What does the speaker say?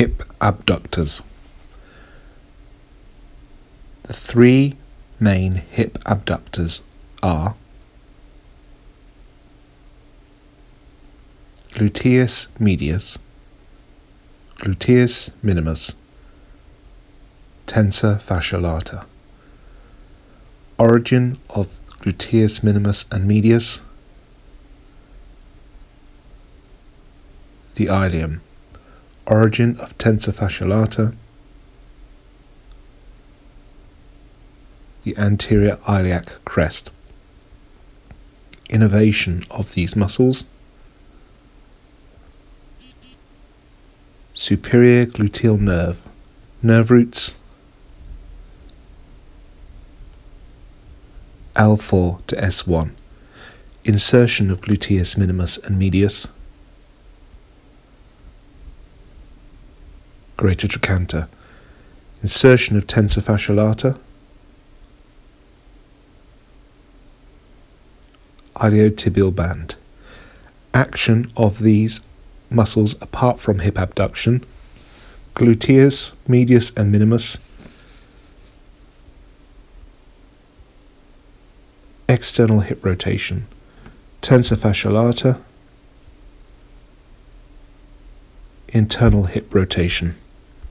hip abductors. The three main hip abductors are gluteus medius, gluteus minimus, tensor fascia lata. Origin of gluteus minimus and medius. The ilium. Origin of tensor fascia lata. The anterior iliac crest. Innervation of these muscles. Superior gluteal nerve. Nerve roots. L4 to S1. Insertion of gluteus minimus and medius. Greater trochanter. Insertion of tensor fascia lata. Iliotibial band. Action of these muscles apart from hip abduction. Gluteus, medius, and minimus external hip rotation, tensor fascia lata, internal hip rotation.